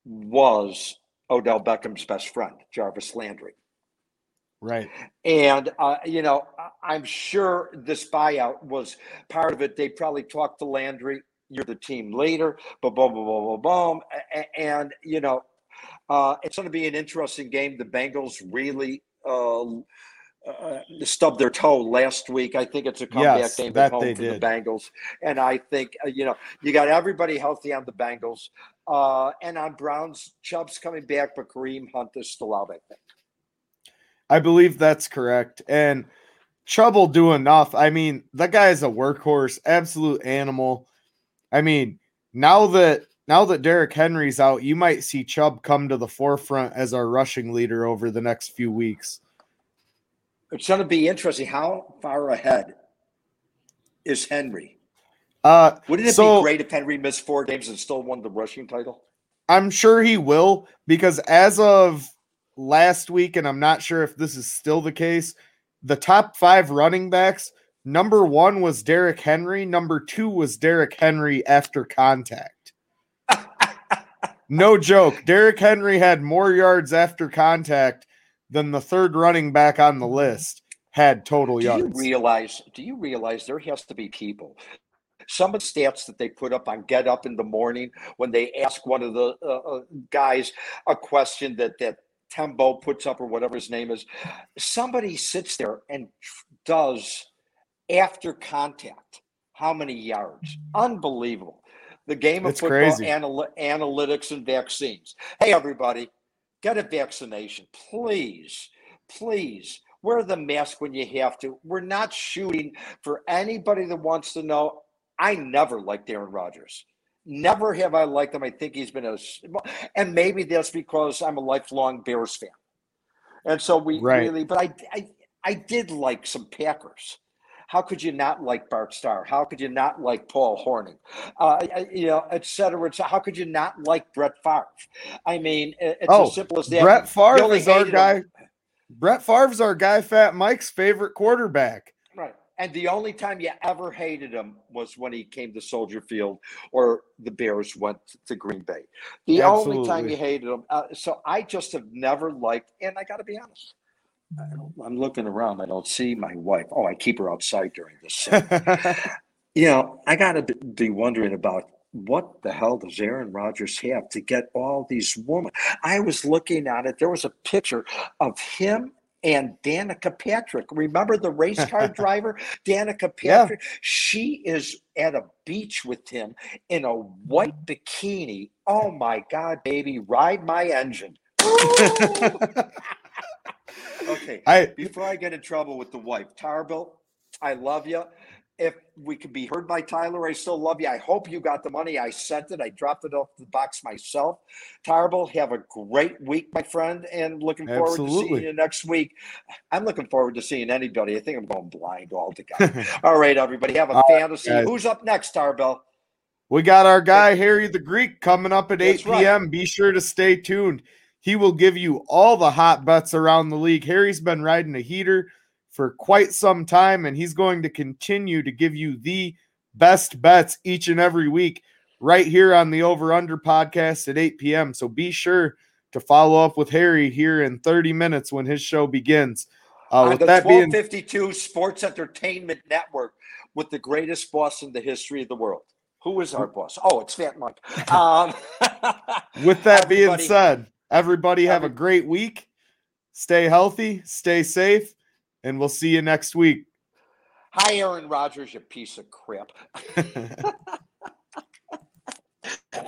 was Odell Beckham's best friend, Jarvis Landry. Right. And, uh, you know, I'm sure this buyout was part of it. They probably talked to Landry. You're the team leader, but boom, boom, boom, boom, boom. And, you know, uh, it's going to be an interesting game. The Bengals really uh, uh, stubbed their toe last week. I think it's a comeback yes, game at home for did. the Bengals, and I think uh, you know you got everybody healthy on the Bengals, uh, and on Browns. Chubb's coming back, but Kareem Hunt is still out. I think. I believe that's correct, and Chubb will do enough. I mean, that guy is a workhorse, absolute animal. I mean, now that now that Derrick Henry's out, you might see Chubb come to the forefront as our rushing leader over the next few weeks it's going to be interesting. How far ahead is Henry? Uh, Wouldn't it so, be great if Henry missed four games and still won the rushing title? I'm sure he will because as of last week, and I'm not sure if this is still the case, the top five running backs. Number one was Derrick Henry. Number two was Derrick Henry after contact. no joke. Derrick Henry had more yards after contact than the third running back on the mm-hmm. list had total do yards. Do you realize? Do you realize there has to be people? Some of the stats that they put up on Get Up in the morning when they ask one of the uh, uh, guys a question that that Tembo puts up or whatever his name is, somebody sits there and does after contact how many yards? Unbelievable. The game of it's football anal- analytics and vaccines. Hey, everybody, Get a vaccination, please. Please wear the mask when you have to. We're not shooting for anybody that wants to know. I never liked Aaron Rodgers. Never have I liked him. I think he's been a, and maybe that's because I'm a lifelong Bears fan, and so we right. really. But I, I, I did like some Packers. How could you not like Bart Starr? How could you not like Paul Hornung? Uh, you know, et cetera, et cetera. How could you not like Brett Favre? I mean, it's oh, as simple as that. Brett Favre is our guy. Him. Brett Favre's our guy, Fat Mike's favorite quarterback. Right. And the only time you ever hated him was when he came to Soldier Field or the Bears went to Green Bay. The Absolutely. only time you hated him. Uh, so I just have never liked, and I got to be honest, Mm-hmm. I'm looking around. I don't see my wife. Oh, I keep her outside during this. you know, I got to be wondering about what the hell does Aaron Rodgers have to get all these women? I was looking at it. There was a picture of him and Danica Patrick. Remember the race car driver, Danica Patrick? Yeah. She is at a beach with him in a white mm-hmm. bikini. Oh my God, baby, ride my engine. okay. I before I get in trouble with the wife, Tarbill, I love you. if we could be heard by Tyler. I still love you. I hope you got the money. I sent it. I dropped it off the box myself. Tarbill, have a great week, my friend, and looking forward Absolutely. to seeing you next week. I'm looking forward to seeing anybody. I think I'm going blind altogether. All right, everybody, have a All right, fantasy. guys. Who's up next, Tarbill? We got our guy Harry the Greek coming up at 8 That's right. p.m. Be sure to stay tuned. He will give you all the hot bets around the league. Harry's been riding a heater for quite some time, and he's going to continue to give you the best bets each and every week right here on the Over Under podcast at 8 p.m. So be sure to follow up with Harry here in 30 minutes when his show begins. Uh, On with the that being 1252 Sports Entertainment Network with the greatest boss in the history of the world. Who is our boss? Oh, it's Fat Mike. Um, With that being said, Everybody have a great week. Stay healthy, stay safe, and we'll see you next week. Hi, Aaron Rodgers, you piece of crap.